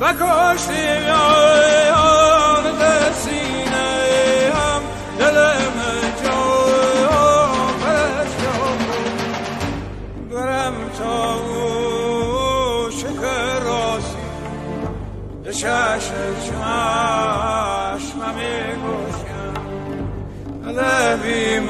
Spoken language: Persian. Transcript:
و کشتی یان دسینم دلم جا پرشتم برم تا شکر راسی چش چشم میگوشم. لبی